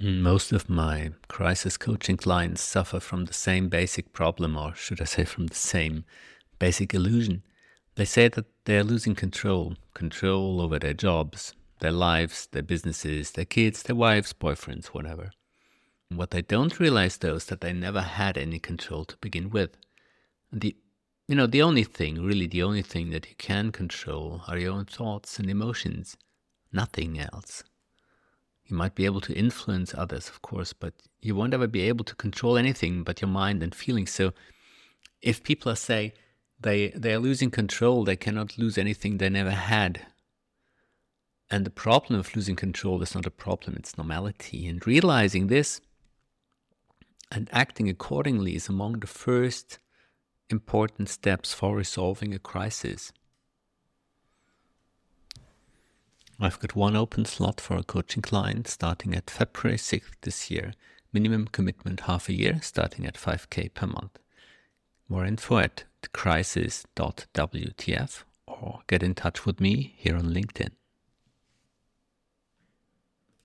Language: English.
Most of my crisis coaching clients suffer from the same basic problem, or should I say, from the same basic illusion. They say that they are losing control control over their jobs, their lives, their businesses, their kids, their wives, boyfriends, whatever. What they don't realize, though, is that they never had any control to begin with. The you know, the only thing, really the only thing that you can control are your own thoughts and emotions, nothing else. You might be able to influence others, of course, but you won't ever be able to control anything but your mind and feelings. So if people are say they they are losing control, they cannot lose anything they never had. And the problem of losing control is not a problem, it's normality. And realizing this and acting accordingly is among the first important steps for resolving a crisis. I've got one open slot for a coaching client starting at February 6th this year. Minimum commitment half a year, starting at 5k per month. More info at crisis.wtf or get in touch with me here on LinkedIn.